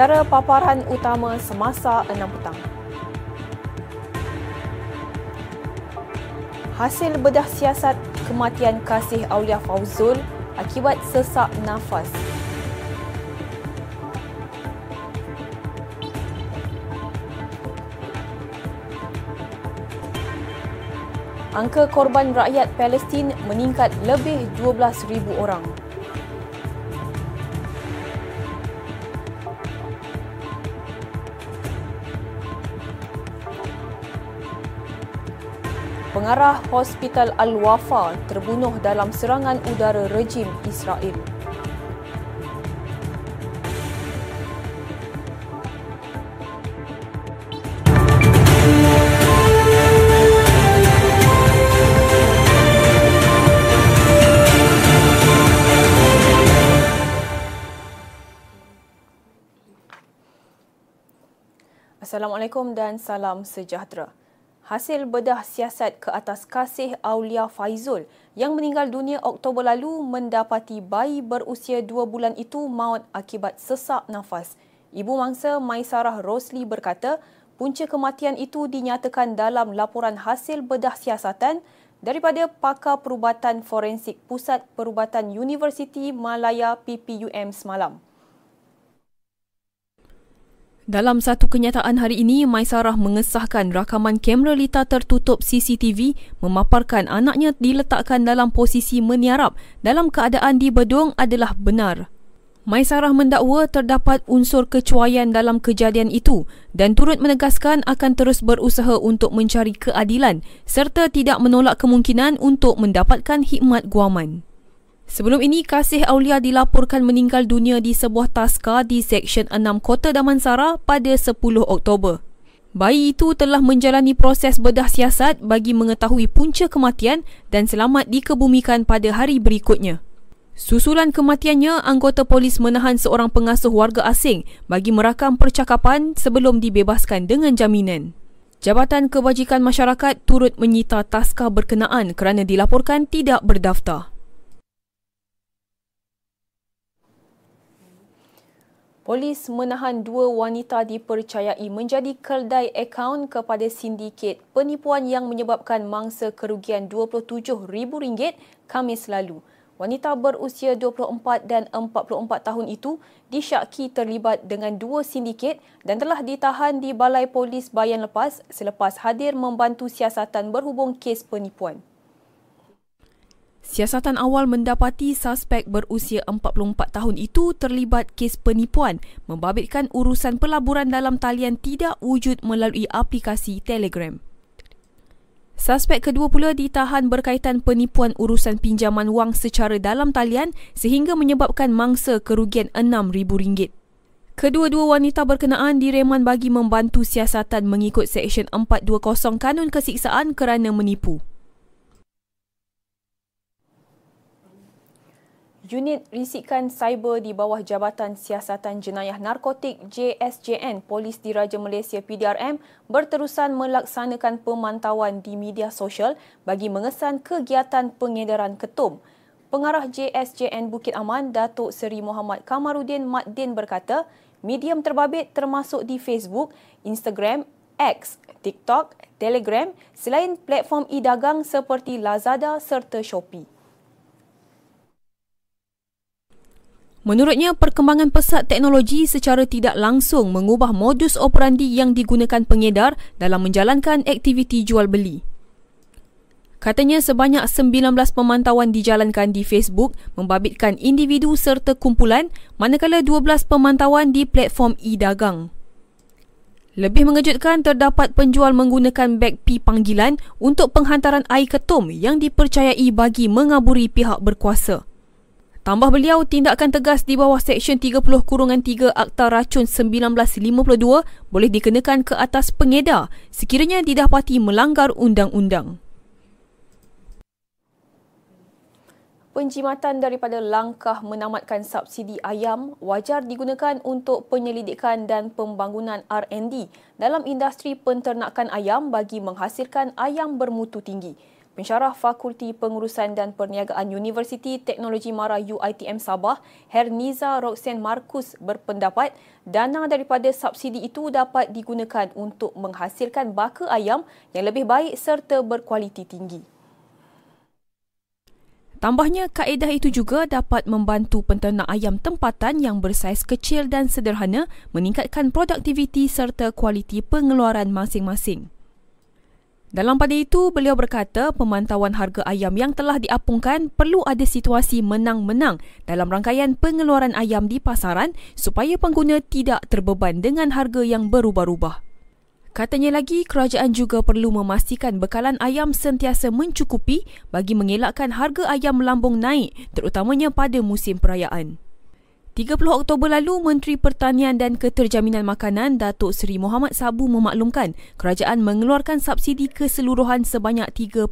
Antara paparan utama semasa 6 petang. Hasil bedah siasat kematian kasih Aulia Fauzul akibat sesak nafas. Angka korban rakyat Palestin meningkat lebih 12,000 orang. Pengarah Hospital Al-Wafa terbunuh dalam serangan udara rejim Israel. Assalamualaikum dan salam sejahtera hasil bedah siasat ke atas kasih Aulia Faizul yang meninggal dunia Oktober lalu mendapati bayi berusia dua bulan itu maut akibat sesak nafas. Ibu mangsa Maisarah Rosli berkata, punca kematian itu dinyatakan dalam laporan hasil bedah siasatan daripada pakar perubatan forensik Pusat Perubatan Universiti Malaya PPUM semalam. Dalam satu kenyataan hari ini, Maisarah mengesahkan rakaman kamera lita tertutup CCTV memaparkan anaknya diletakkan dalam posisi meniarap dalam keadaan di bedung adalah benar. Maisarah mendakwa terdapat unsur kecuaian dalam kejadian itu dan turut menegaskan akan terus berusaha untuk mencari keadilan serta tidak menolak kemungkinan untuk mendapatkan hikmat guaman. Sebelum ini, Kasih Aulia dilaporkan meninggal dunia di sebuah taska di Seksyen 6 Kota Damansara pada 10 Oktober. Bayi itu telah menjalani proses bedah siasat bagi mengetahui punca kematian dan selamat dikebumikan pada hari berikutnya. Susulan kematiannya, anggota polis menahan seorang pengasuh warga asing bagi merakam percakapan sebelum dibebaskan dengan jaminan. Jabatan Kebajikan Masyarakat turut menyita taska berkenaan kerana dilaporkan tidak berdaftar. Polis menahan dua wanita dipercayai menjadi keldai akaun kepada sindiket penipuan yang menyebabkan mangsa kerugian RM27,000 Kamis lalu. Wanita berusia 24 dan 44 tahun itu disyaki terlibat dengan dua sindiket dan telah ditahan di Balai Polis Bayan Lepas selepas hadir membantu siasatan berhubung kes penipuan. Siasatan awal mendapati suspek berusia 44 tahun itu terlibat kes penipuan membabitkan urusan pelaburan dalam talian tidak wujud melalui aplikasi Telegram. Suspek kedua pula ditahan berkaitan penipuan urusan pinjaman wang secara dalam talian sehingga menyebabkan mangsa kerugian RM6,000. Kedua-dua wanita berkenaan direman bagi membantu siasatan mengikut Seksyen 420 Kanun Kesiksaan kerana menipu. Unit Risikan Cyber di bawah Jabatan Siasatan Jenayah Narkotik JSJN Polis Diraja Malaysia PDRM berterusan melaksanakan pemantauan di media sosial bagi mengesan kegiatan pengedaran ketum. Pengarah JSJN Bukit Aman, Datuk Seri Muhammad Kamarudin Maddin berkata, medium terbabit termasuk di Facebook, Instagram, X, TikTok, Telegram selain platform e-dagang seperti Lazada serta Shopee. Menurutnya, perkembangan pesat teknologi secara tidak langsung mengubah modus operandi yang digunakan pengedar dalam menjalankan aktiviti jual beli. Katanya sebanyak 19 pemantauan dijalankan di Facebook membabitkan individu serta kumpulan manakala 12 pemantauan di platform e-dagang. Lebih mengejutkan terdapat penjual menggunakan beg P panggilan untuk penghantaran air ketum yang dipercayai bagi mengaburi pihak berkuasa. Tambah beliau, tindakan tegas di bawah Seksyen 30 Kurungan 3 Akta Racun 1952 boleh dikenakan ke atas pengedar sekiranya didapati melanggar undang-undang. Penjimatan daripada langkah menamatkan subsidi ayam wajar digunakan untuk penyelidikan dan pembangunan R&D dalam industri penternakan ayam bagi menghasilkan ayam bermutu tinggi. Pensyarah Fakulti Pengurusan dan Perniagaan Universiti Teknologi Mara UITM Sabah, Herniza Roxanne Markus berpendapat dana daripada subsidi itu dapat digunakan untuk menghasilkan baka ayam yang lebih baik serta berkualiti tinggi. Tambahnya, kaedah itu juga dapat membantu penternak ayam tempatan yang bersaiz kecil dan sederhana meningkatkan produktiviti serta kualiti pengeluaran masing-masing. Dalam pada itu, beliau berkata pemantauan harga ayam yang telah diapungkan perlu ada situasi menang-menang dalam rangkaian pengeluaran ayam di pasaran supaya pengguna tidak terbeban dengan harga yang berubah-ubah. Katanya lagi, kerajaan juga perlu memastikan bekalan ayam sentiasa mencukupi bagi mengelakkan harga ayam melambung naik terutamanya pada musim perayaan. 30 Oktober lalu, Menteri Pertanian dan Keterjaminan Makanan Datuk Seri Muhammad Sabu memaklumkan kerajaan mengeluarkan subsidi keseluruhan sebanyak 3.8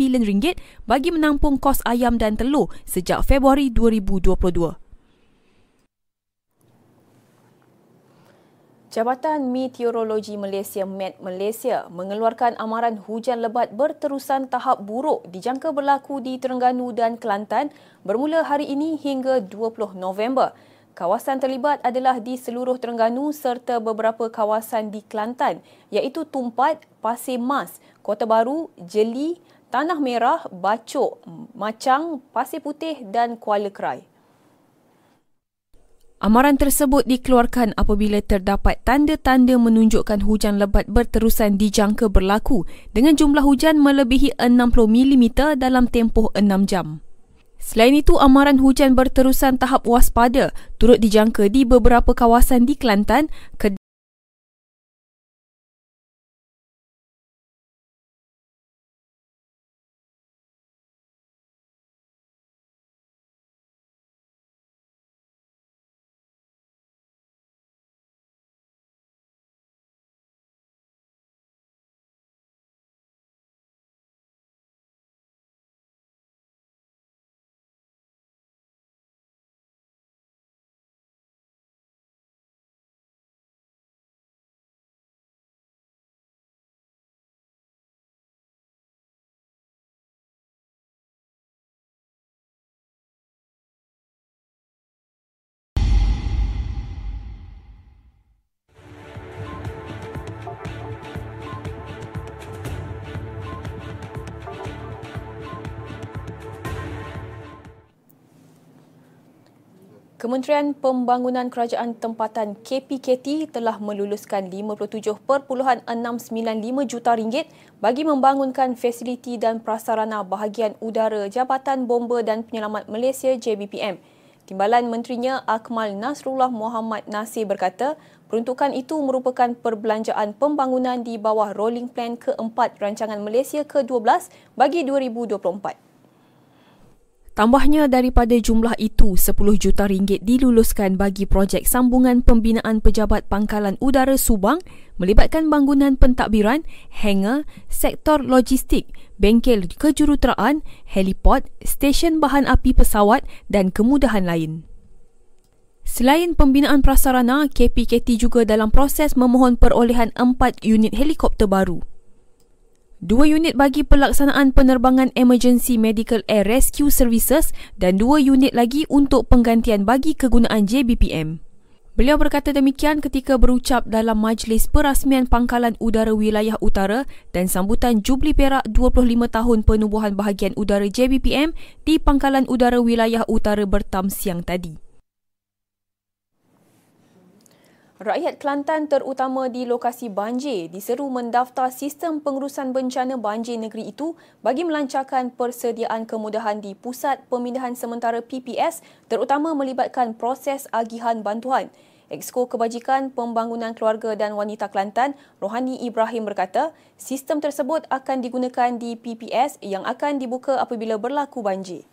bilion ringgit bagi menampung kos ayam dan telur sejak Februari 2022. Jabatan Meteorologi Malaysia Met Malaysia mengeluarkan amaran hujan lebat berterusan tahap buruk dijangka berlaku di Terengganu dan Kelantan bermula hari ini hingga 20 November. Kawasan terlibat adalah di seluruh Terengganu serta beberapa kawasan di Kelantan iaitu Tumpat, Pasir Mas, Kota Baru, Jeli, Tanah Merah, Bacok, Macang, Pasir Putih dan Kuala Krai. Amaran tersebut dikeluarkan apabila terdapat tanda-tanda menunjukkan hujan lebat berterusan dijangka berlaku dengan jumlah hujan melebihi 60 mm dalam tempoh 6 jam. Selain itu, amaran hujan berterusan tahap waspada turut dijangka di beberapa kawasan di Kelantan, Kementerian Pembangunan Kerajaan Tempatan KPKT telah meluluskan 57.695 juta ringgit bagi membangunkan fasiliti dan prasarana bahagian udara Jabatan Bomba dan Penyelamat Malaysia JBPM. Timbalan Menterinya Akmal Nasrullah Muhammad Nasir berkata, peruntukan itu merupakan perbelanjaan pembangunan di bawah Rolling Plan keempat Rancangan Malaysia ke-12 bagi 2024. Tambahnya daripada jumlah itu, 10 juta ringgit diluluskan bagi projek sambungan pembinaan pejabat pangkalan udara Subang melibatkan bangunan pentadbiran, hangar, sektor logistik, bengkel kejuruteraan, helipod, stesen bahan api pesawat dan kemudahan lain. Selain pembinaan prasarana, KPKT juga dalam proses memohon perolehan 4 unit helikopter baru. Dua unit bagi pelaksanaan penerbangan Emergency Medical Air Rescue Services dan dua unit lagi untuk penggantian bagi kegunaan JBPM. Beliau berkata demikian ketika berucap dalam majlis perasmian Pangkalan Udara Wilayah Utara dan sambutan Jubli Perak 25 tahun penubuhan bahagian udara JBPM di Pangkalan Udara Wilayah Utara Bertam siang tadi. Rakyat Kelantan terutama di lokasi banjir diseru mendaftar sistem pengurusan bencana banjir negeri itu bagi melancarkan persediaan kemudahan di Pusat Pemindahan Sementara PPS terutama melibatkan proses agihan bantuan. Exko Kebajikan Pembangunan Keluarga dan Wanita Kelantan, Rohani Ibrahim berkata, sistem tersebut akan digunakan di PPS yang akan dibuka apabila berlaku banjir.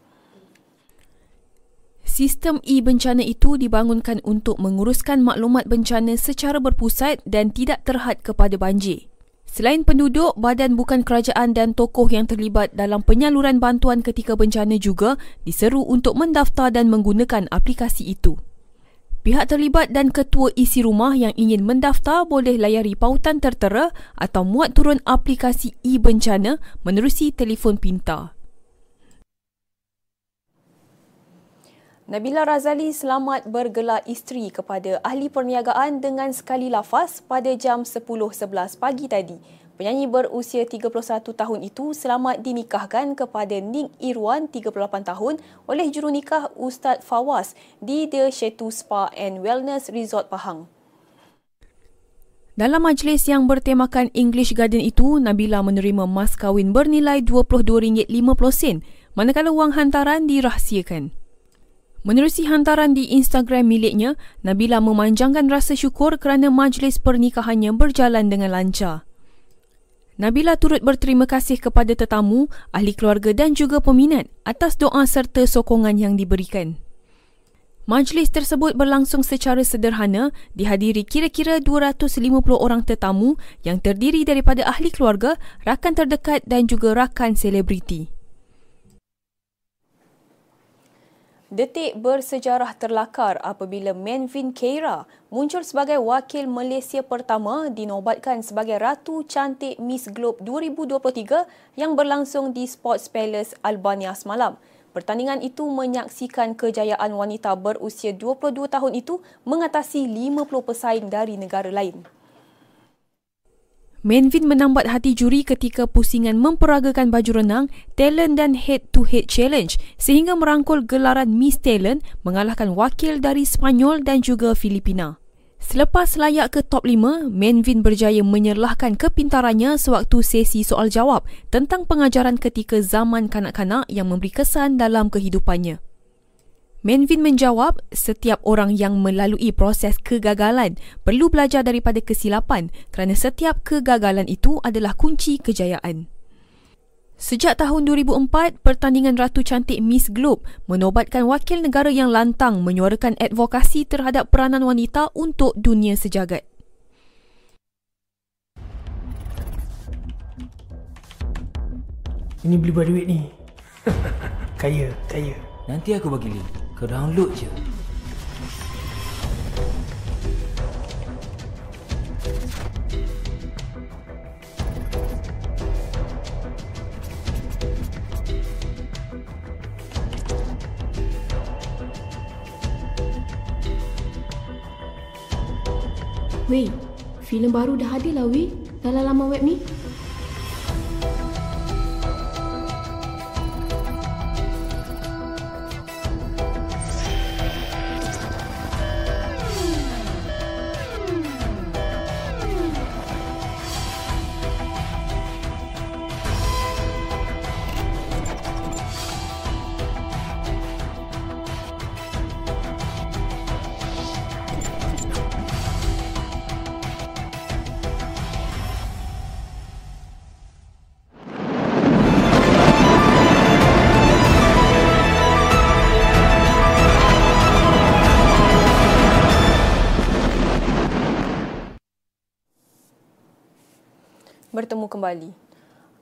Sistem e-bencana itu dibangunkan untuk menguruskan maklumat bencana secara berpusat dan tidak terhad kepada banjir. Selain penduduk, badan bukan kerajaan dan tokoh yang terlibat dalam penyaluran bantuan ketika bencana juga diseru untuk mendaftar dan menggunakan aplikasi itu. Pihak terlibat dan ketua isi rumah yang ingin mendaftar boleh layari pautan tertera atau muat turun aplikasi e-bencana menerusi telefon pintar. Nabila Razali selamat bergelar isteri kepada ahli perniagaan dengan sekali lafaz pada jam 10.11 pagi tadi. Penyanyi berusia 31 tahun itu selamat dinikahkan kepada Nik Irwan 38 tahun oleh jurunikah Ustaz Fawaz di The Shetu Spa and Wellness Resort Pahang. Dalam majlis yang bertemakan English Garden itu, Nabila menerima mas kahwin bernilai RM22.50 manakala wang hantaran dirahsiakan. Menerusi hantaran di Instagram miliknya, Nabila memanjangkan rasa syukur kerana majlis pernikahannya berjalan dengan lancar. Nabila turut berterima kasih kepada tetamu, ahli keluarga dan juga peminat atas doa serta sokongan yang diberikan. Majlis tersebut berlangsung secara sederhana dihadiri kira-kira 250 orang tetamu yang terdiri daripada ahli keluarga, rakan terdekat dan juga rakan selebriti. Detik bersejarah terlakar apabila Menvin Keira muncul sebagai wakil Malaysia pertama dinobatkan sebagai Ratu Cantik Miss Globe 2023 yang berlangsung di Sports Palace Albania semalam. Pertandingan itu menyaksikan kejayaan wanita berusia 22 tahun itu mengatasi 50 pesaing dari negara lain. Menvin menambat hati juri ketika pusingan memperagakan baju renang, talent dan head-to-head challenge sehingga merangkul gelaran Miss Talent mengalahkan wakil dari Spanyol dan juga Filipina. Selepas layak ke top 5, Menvin berjaya menyerlahkan kepintarannya sewaktu sesi soal jawab tentang pengajaran ketika zaman kanak-kanak yang memberi kesan dalam kehidupannya. Menvin menjawab, setiap orang yang melalui proses kegagalan perlu belajar daripada kesilapan kerana setiap kegagalan itu adalah kunci kejayaan. Sejak tahun 2004, pertandingan Ratu Cantik Miss Globe menobatkan wakil negara yang lantang menyuarakan advokasi terhadap peranan wanita untuk dunia sejagat. Ini beli buat duit ni. kaya, kaya. Nanti aku bagi link. Kau download je. Wei, filem baru dah ada lah wei dalam laman web ni. Kembali.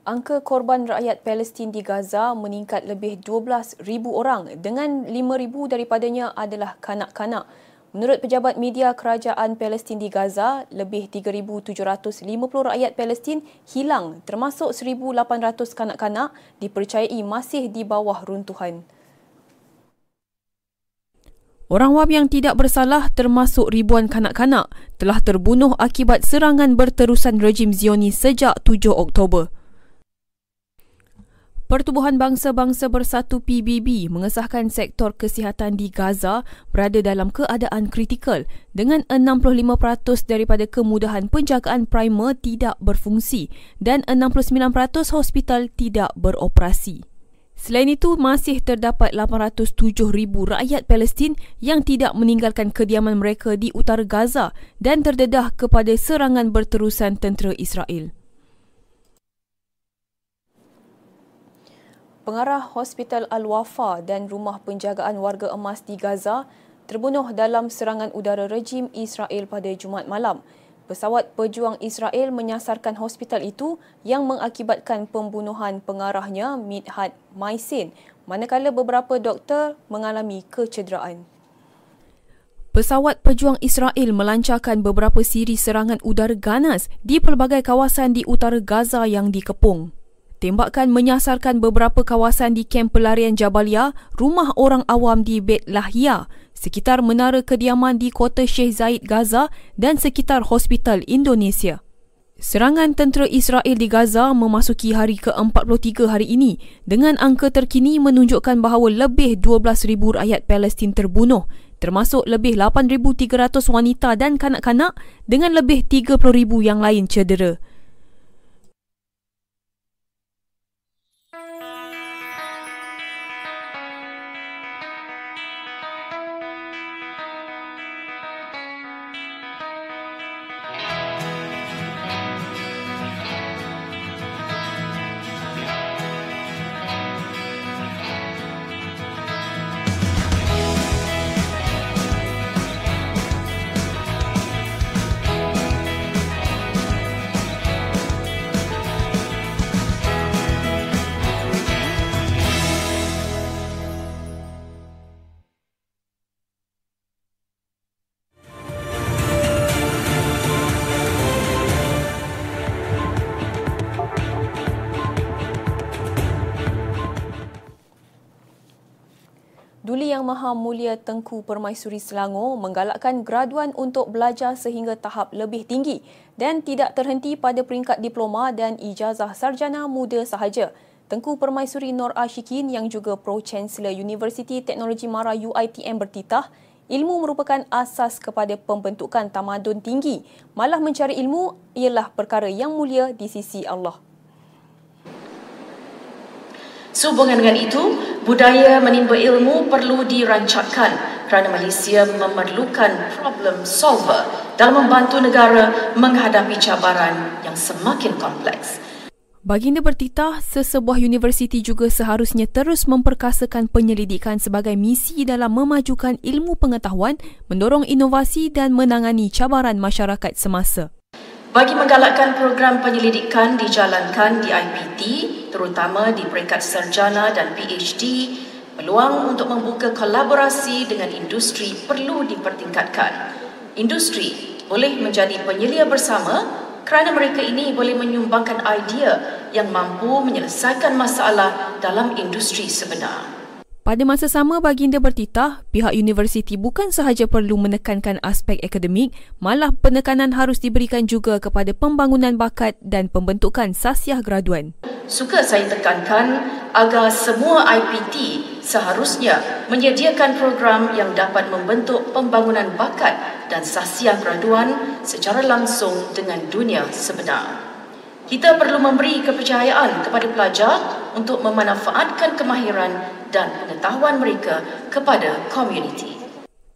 Angka korban rakyat Palestin di Gaza meningkat lebih 12,000 orang dengan 5,000 daripadanya adalah kanak-kanak. Menurut pejabat media kerajaan Palestin di Gaza, lebih 3,750 rakyat Palestin hilang termasuk 1,800 kanak-kanak dipercayai masih di bawah runtuhan. Orang wam yang tidak bersalah termasuk ribuan kanak-kanak telah terbunuh akibat serangan berterusan rejim Zionis sejak 7 Oktober. Pertubuhan Bangsa-Bangsa Bersatu PBB mengesahkan sektor kesihatan di Gaza berada dalam keadaan kritikal dengan 65% daripada kemudahan penjagaan primer tidak berfungsi dan 69% hospital tidak beroperasi. Selain itu, masih terdapat 807 ribu rakyat Palestin yang tidak meninggalkan kediaman mereka di utara Gaza dan terdedah kepada serangan berterusan tentera Israel. Pengarah Hospital Al-Wafa dan Rumah Penjagaan Warga Emas di Gaza terbunuh dalam serangan udara rejim Israel pada Jumaat malam pesawat pejuang Israel menyasarkan hospital itu yang mengakibatkan pembunuhan pengarahnya Midhat Maisin manakala beberapa doktor mengalami kecederaan. Pesawat pejuang Israel melancarkan beberapa siri serangan udara ganas di pelbagai kawasan di utara Gaza yang dikepung. Tembakan menyasarkan beberapa kawasan di kem pelarian Jabalia, rumah orang awam di Bet Lahia, sekitar menara kediaman di kota Sheikh Zayed Gaza dan sekitar hospital Indonesia. Serangan tentera Israel di Gaza memasuki hari ke-43 hari ini dengan angka terkini menunjukkan bahawa lebih 12,000 rakyat Palestin terbunuh termasuk lebih 8,300 wanita dan kanak-kanak dengan lebih 30,000 yang lain cedera. Yang Maha Mulia Tengku Permaisuri Selangor menggalakkan graduan untuk belajar sehingga tahap lebih tinggi dan tidak terhenti pada peringkat diploma dan ijazah sarjana muda sahaja. Tengku Permaisuri Nur Ashikin yang juga Pro-Chancellor Universiti Teknologi Mara UITM bertitah, ilmu merupakan asas kepada pembentukan tamadun tinggi. Malah mencari ilmu ialah perkara yang mulia di sisi Allah. Sehubungan dengan itu, budaya menimba ilmu perlu dirancangkan kerana Malaysia memerlukan problem solver dalam membantu negara menghadapi cabaran yang semakin kompleks. Baginda bertitah, sesebuah universiti juga seharusnya terus memperkasakan penyelidikan sebagai misi dalam memajukan ilmu pengetahuan, mendorong inovasi dan menangani cabaran masyarakat semasa. Bagi menggalakkan program penyelidikan dijalankan di IPT, terutama di peringkat sarjana dan PhD, peluang untuk membuka kolaborasi dengan industri perlu dipertingkatkan. Industri boleh menjadi penyelia bersama kerana mereka ini boleh menyumbangkan idea yang mampu menyelesaikan masalah dalam industri sebenar. Pada masa sama, baginda bertitah, pihak universiti bukan sahaja perlu menekankan aspek akademik, malah penekanan harus diberikan juga kepada pembangunan bakat dan pembentukan sasiah graduan. Suka saya tekankan agar semua IPT seharusnya menyediakan program yang dapat membentuk pembangunan bakat dan sasiah graduan secara langsung dengan dunia sebenar. Kita perlu memberi kepercayaan kepada pelajar untuk memanfaatkan kemahiran dan pengetahuan mereka kepada komuniti.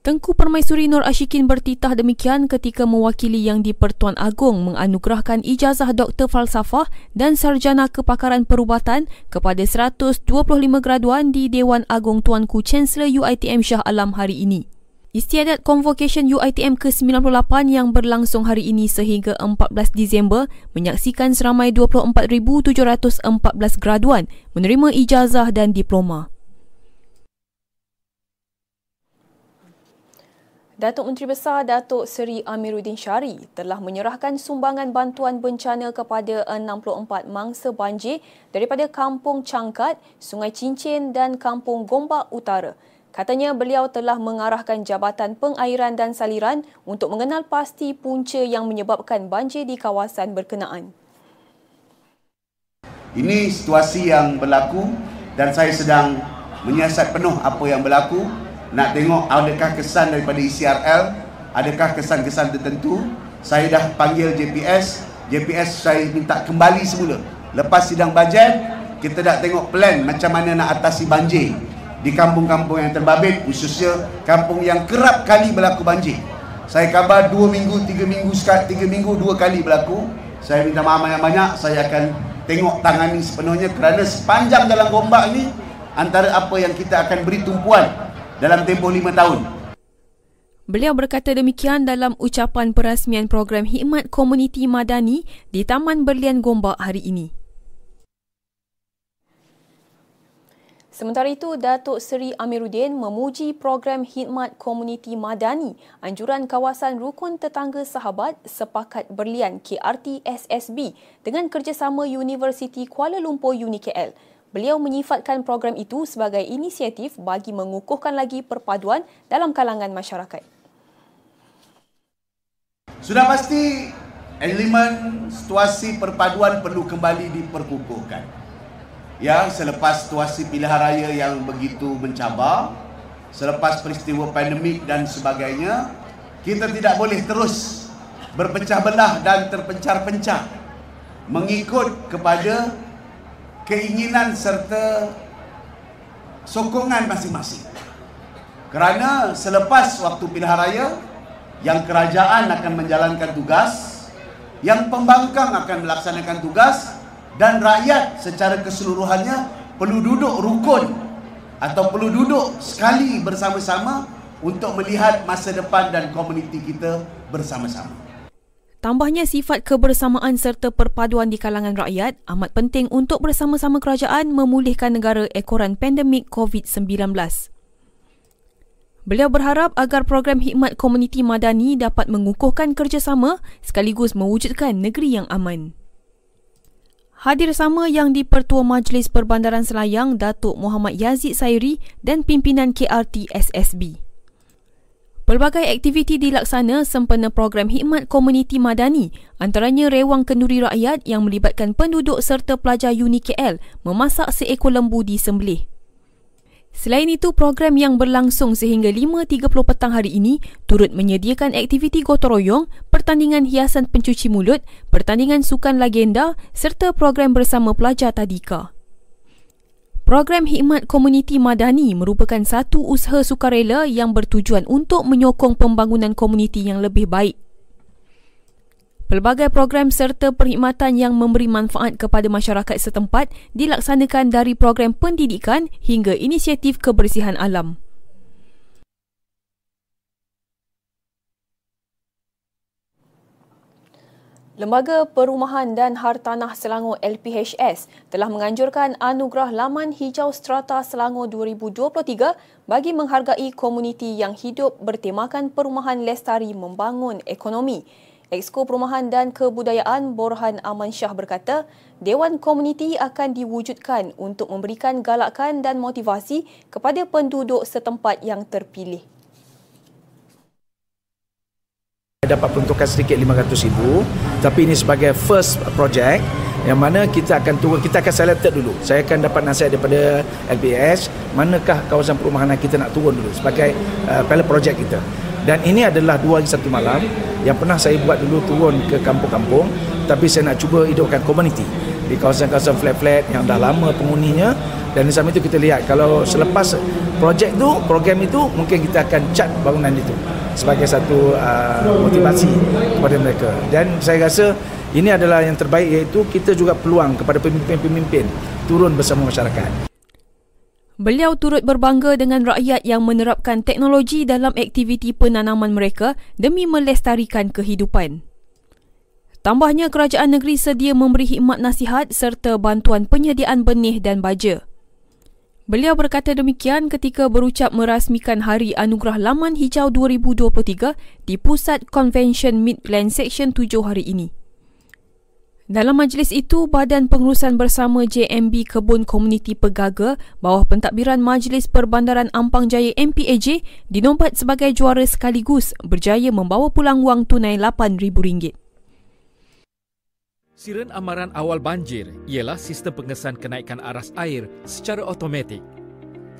Tengku Permaisuri Nur Ashikin bertitah demikian ketika mewakili yang di-Pertuan Agong menganugerahkan ijazah Doktor Falsafah dan Sarjana Kepakaran Perubatan kepada 125 graduan di Dewan Agong Tuanku Chancellor UITM Shah Alam hari ini. Istiadat Convocation UITM ke-98 yang berlangsung hari ini sehingga 14 Disember menyaksikan seramai 24,714 graduan menerima ijazah dan diploma. Datuk Menteri Besar Datuk Seri Amiruddin Syari telah menyerahkan sumbangan bantuan bencana kepada 64 mangsa banjir daripada Kampung Cangkat, Sungai Cincin dan Kampung Gombak Utara. Katanya beliau telah mengarahkan Jabatan Pengairan dan Saliran untuk mengenal pasti punca yang menyebabkan banjir di kawasan berkenaan. Ini situasi yang berlaku dan saya sedang menyiasat penuh apa yang berlaku. Nak tengok adakah kesan daripada ECRL, adakah kesan-kesan tertentu. Saya dah panggil JPS, JPS saya minta kembali semula. Lepas sidang bajet, kita dah tengok plan macam mana nak atasi banjir di kampung-kampung yang terbabit khususnya kampung yang kerap kali berlaku banjir. Saya khabar dua minggu, tiga minggu sekali, tiga minggu dua kali berlaku. Saya minta maaf banyak-banyak. Saya akan tengok tangani sepenuhnya kerana sepanjang dalam gombak ini antara apa yang kita akan beri tumpuan dalam tempoh lima tahun Beliau berkata demikian dalam ucapan perasmian program Hikmat Komuniti Madani di Taman Berlian Gombak hari ini. Sementara itu, Datuk Seri Amiruddin memuji program khidmat komuniti madani anjuran kawasan rukun tetangga sahabat sepakat berlian KRT SSB dengan kerjasama Universiti Kuala Lumpur UniKL. Beliau menyifatkan program itu sebagai inisiatif bagi mengukuhkan lagi perpaduan dalam kalangan masyarakat. Sudah pasti elemen situasi perpaduan perlu kembali diperkukuhkan ya selepas situasi pilihan raya yang begitu mencabar selepas peristiwa pandemik dan sebagainya kita tidak boleh terus berpecah belah dan terpencar-pencar mengikut kepada keinginan serta sokongan masing-masing kerana selepas waktu pilihan raya yang kerajaan akan menjalankan tugas yang pembangkang akan melaksanakan tugas dan rakyat secara keseluruhannya perlu duduk rukun atau perlu duduk sekali bersama-sama untuk melihat masa depan dan komuniti kita bersama-sama. Tambahnya sifat kebersamaan serta perpaduan di kalangan rakyat amat penting untuk bersama-sama kerajaan memulihkan negara ekoran pandemik COVID-19. Beliau berharap agar program khidmat komuniti madani dapat mengukuhkan kerjasama sekaligus mewujudkan negeri yang aman. Hadir sama yang di-Pertua Majlis Perbandaran Selayang Datuk Muhammad Yazid Sairi dan pimpinan KRT SSB. Pelbagai aktiviti dilaksana sempena program khidmat komuniti madani antaranya rewang kenduri rakyat yang melibatkan penduduk serta pelajar UniKL memasak seekor lembu di sembelih. Selain itu, program yang berlangsung sehingga 5.30 petang hari ini turut menyediakan aktiviti gotong royong, pertandingan hiasan pencuci mulut, pertandingan sukan legenda serta program bersama pelajar tadika. Program Hikmat Komuniti Madani merupakan satu usaha sukarela yang bertujuan untuk menyokong pembangunan komuniti yang lebih baik Pelbagai program serta perkhidmatan yang memberi manfaat kepada masyarakat setempat dilaksanakan dari program pendidikan hingga inisiatif kebersihan alam. Lembaga Perumahan dan Hartanah Selangor LPHS telah menganjurkan anugerah Laman Hijau Strata Selangor 2023 bagi menghargai komuniti yang hidup bertemakan perumahan lestari membangun ekonomi. Exko Perumahan dan Kebudayaan Borhan Aman Shah berkata, Dewan Komuniti akan diwujudkan untuk memberikan galakan dan motivasi kepada penduduk setempat yang terpilih. Dapat peruntukan sedikit RM500,000 tapi ini sebagai first project yang mana kita akan turun kita akan selected dulu. Saya akan dapat nasihat daripada LPS manakah kawasan perumahan kita nak turun dulu sebagai uh, pilot project kita. Dan ini adalah dua hari satu malam yang pernah saya buat dulu turun ke kampung-kampung. Tapi saya nak cuba hidupkan komuniti di kawasan-kawasan flat-flat yang dah lama penghuninya. Dan di samping itu kita lihat kalau selepas projek tu program itu mungkin kita akan cat bangunan itu sebagai satu uh, motivasi kepada mereka dan saya rasa ini adalah yang terbaik iaitu kita juga peluang kepada pemimpin-pemimpin turun bersama masyarakat. Beliau turut berbangga dengan rakyat yang menerapkan teknologi dalam aktiviti penanaman mereka demi melestarikan kehidupan. Tambahnya, kerajaan negeri sedia memberi khidmat nasihat serta bantuan penyediaan benih dan baja. Beliau berkata demikian ketika berucap merasmikan Hari Anugerah Laman Hijau 2023 di Pusat Convention Midland Section 7 hari ini. Dalam majlis itu, Badan Pengurusan Bersama JMB Kebun Komuniti Pegaga bawah pentadbiran Majlis Perbandaran Ampang Jaya MPAJ dinombat sebagai juara sekaligus berjaya membawa pulang wang tunai RM8,000. Siren amaran awal banjir ialah sistem pengesan kenaikan aras air secara automatik.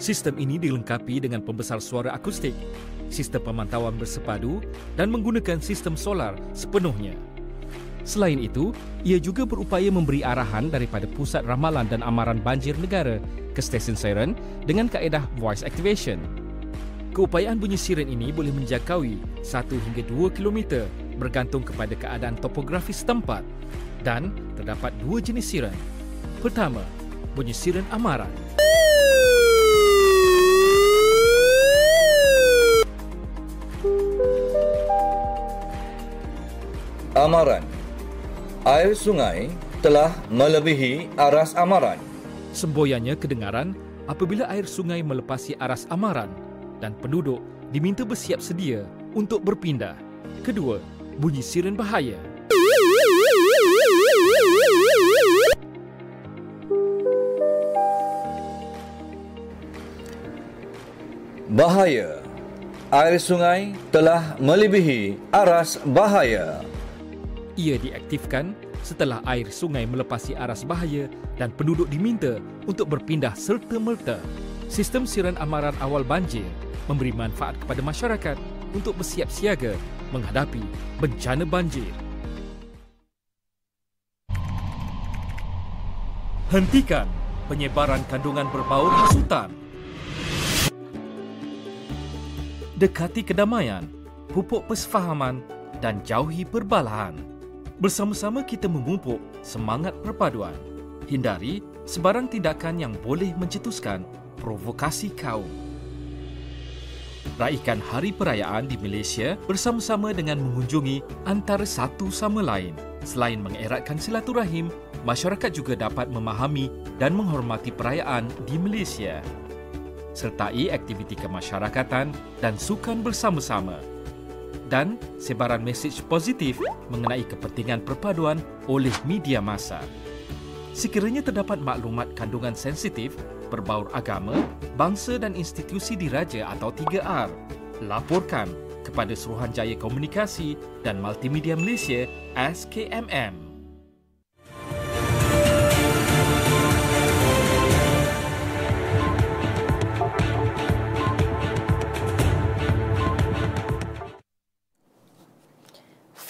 Sistem ini dilengkapi dengan pembesar suara akustik, sistem pemantauan bersepadu dan menggunakan sistem solar sepenuhnya. Selain itu, ia juga berupaya memberi arahan daripada Pusat Ramalan dan Amaran Banjir Negara ke stesen siren dengan kaedah voice activation. Keupayaan bunyi siren ini boleh menjangkaui 1 hingga 2 km bergantung kepada keadaan topografi setempat dan terdapat dua jenis siren. Pertama, bunyi siren amaran. Amaran air sungai telah melebihi aras amaran. Semboyannya kedengaran apabila air sungai melepasi aras amaran dan penduduk diminta bersiap sedia untuk berpindah. Kedua, bunyi siren bahaya. Bahaya. Air sungai telah melebihi aras bahaya. Ia diaktifkan setelah air sungai melepasi aras bahaya dan penduduk diminta untuk berpindah serta-merta. Sistem siran amaran awal banjir memberi manfaat kepada masyarakat untuk bersiap siaga menghadapi bencana banjir. Hentikan penyebaran kandungan berbau hasutan. Dekati kedamaian, pupuk persefahaman dan jauhi perbalahan. Bersama-sama kita memupuk semangat perpaduan. Hindari sebarang tindakan yang boleh mencetuskan provokasi kaum. Raikan hari perayaan di Malaysia bersama-sama dengan mengunjungi antara satu sama lain. Selain mengeratkan silaturahim, masyarakat juga dapat memahami dan menghormati perayaan di Malaysia. Sertai aktiviti kemasyarakatan dan sukan bersama-sama. Dan sebaran mesej positif mengenai kepentingan perpaduan oleh media masa. Sekiranya terdapat maklumat kandungan sensitif berbaur agama, bangsa dan institusi diraja atau 3R, laporkan kepada Suruhanjaya Komunikasi dan Multimedia Malaysia SKMM.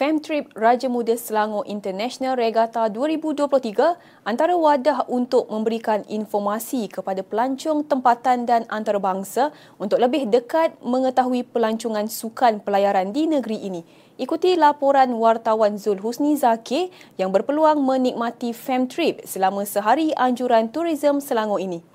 Femtrip Raja Muda Selangor International Regatta 2023 antara wadah untuk memberikan informasi kepada pelancong tempatan dan antarabangsa untuk lebih dekat mengetahui pelancongan sukan pelayaran di negeri ini. Ikuti laporan wartawan Zul Husni Zakir yang berpeluang menikmati Femtrip selama sehari anjuran turism Selangor ini.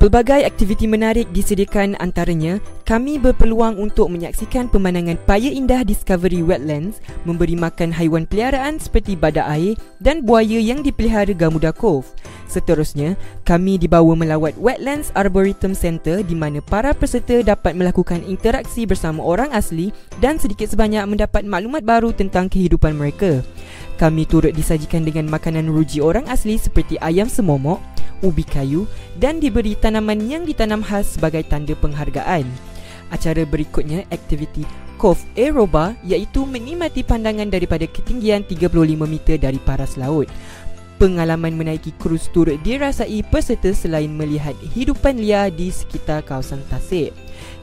Pelbagai aktiviti menarik disediakan antaranya, kami berpeluang untuk menyaksikan pemandangan Paya Indah Discovery Wetlands, memberi makan haiwan peliharaan seperti badak air dan buaya yang dipelihara Gamuda Cove. Seterusnya, kami dibawa melawat Wetlands Arboretum Center di mana para peserta dapat melakukan interaksi bersama orang asli dan sedikit sebanyak mendapat maklumat baru tentang kehidupan mereka. Kami turut disajikan dengan makanan ruji orang asli seperti ayam semomok, ubi kayu dan diberi tanaman yang ditanam khas sebagai tanda penghargaan. Acara berikutnya aktiviti Cove Aeroba iaitu menikmati pandangan daripada ketinggian 35 meter dari paras laut. Pengalaman menaiki krus turut dirasai peserta selain melihat hidupan liar di sekitar kawasan tasik.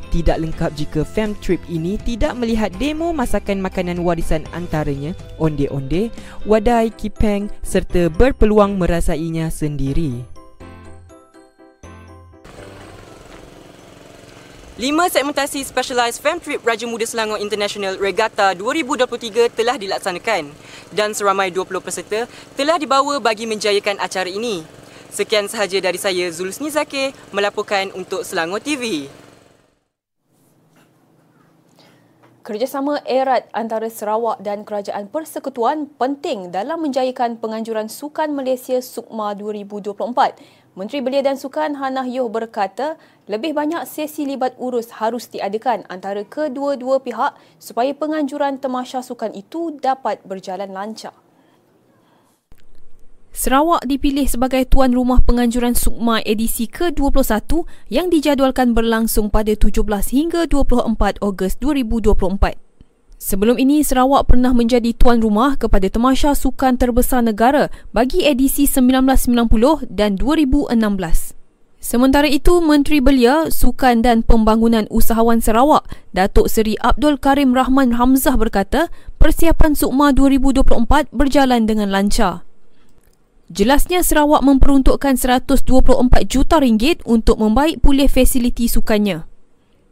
Tidak lengkap jika fam trip ini tidak melihat demo masakan makanan warisan antaranya onde-onde, wadai kipeng serta berpeluang merasainya sendiri. Lima segmentasi Specialized Fam Trip Raja Muda Selangor International Regatta 2023 telah dilaksanakan dan seramai 20 peserta telah dibawa bagi menjayakan acara ini. Sekian sahaja dari saya Zulsni Zakir melaporkan untuk Selangor TV. Kerjasama erat antara Sarawak dan Kerajaan Persekutuan penting dalam menjayakan penganjuran Sukan Malaysia Sukma 2024. Menteri Belia dan Sukan Hannah Yoh berkata, lebih banyak sesi libat urus harus diadakan antara kedua-dua pihak supaya penganjuran temasha sukan itu dapat berjalan lancar. Sarawak dipilih sebagai tuan rumah penganjuran Sukma edisi ke-21 yang dijadualkan berlangsung pada 17 hingga 24 Ogos 2024. Sebelum ini, Sarawak pernah menjadi tuan rumah kepada Temasha Sukan Terbesar Negara bagi edisi 1990 dan 2016. Sementara itu, Menteri Belia, Sukan dan Pembangunan Usahawan Sarawak, Datuk Seri Abdul Karim Rahman Hamzah berkata, persiapan Sukma 2024 berjalan dengan lancar. Jelasnya Sarawak memperuntukkan 124 juta ringgit untuk membaik pulih fasiliti sukannya.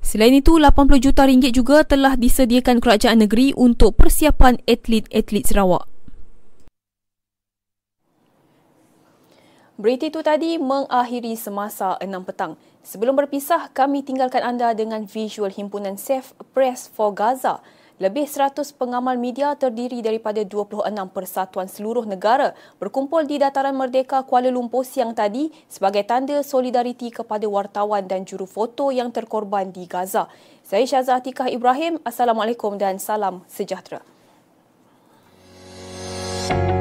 Selain itu, 80 juta ringgit juga telah disediakan kerajaan negeri untuk persiapan atlet-atlet Sarawak. Berita itu tadi mengakhiri semasa 6 petang. Sebelum berpisah, kami tinggalkan anda dengan visual himpunan Safe Press for Gaza lebih 100 pengamal media terdiri daripada 26 persatuan seluruh negara berkumpul di Dataran Merdeka Kuala Lumpur siang tadi sebagai tanda solidariti kepada wartawan dan juru foto yang terkorban di Gaza. Saya Syazah Atikah Ibrahim, Assalamualaikum dan salam sejahtera. Thank you.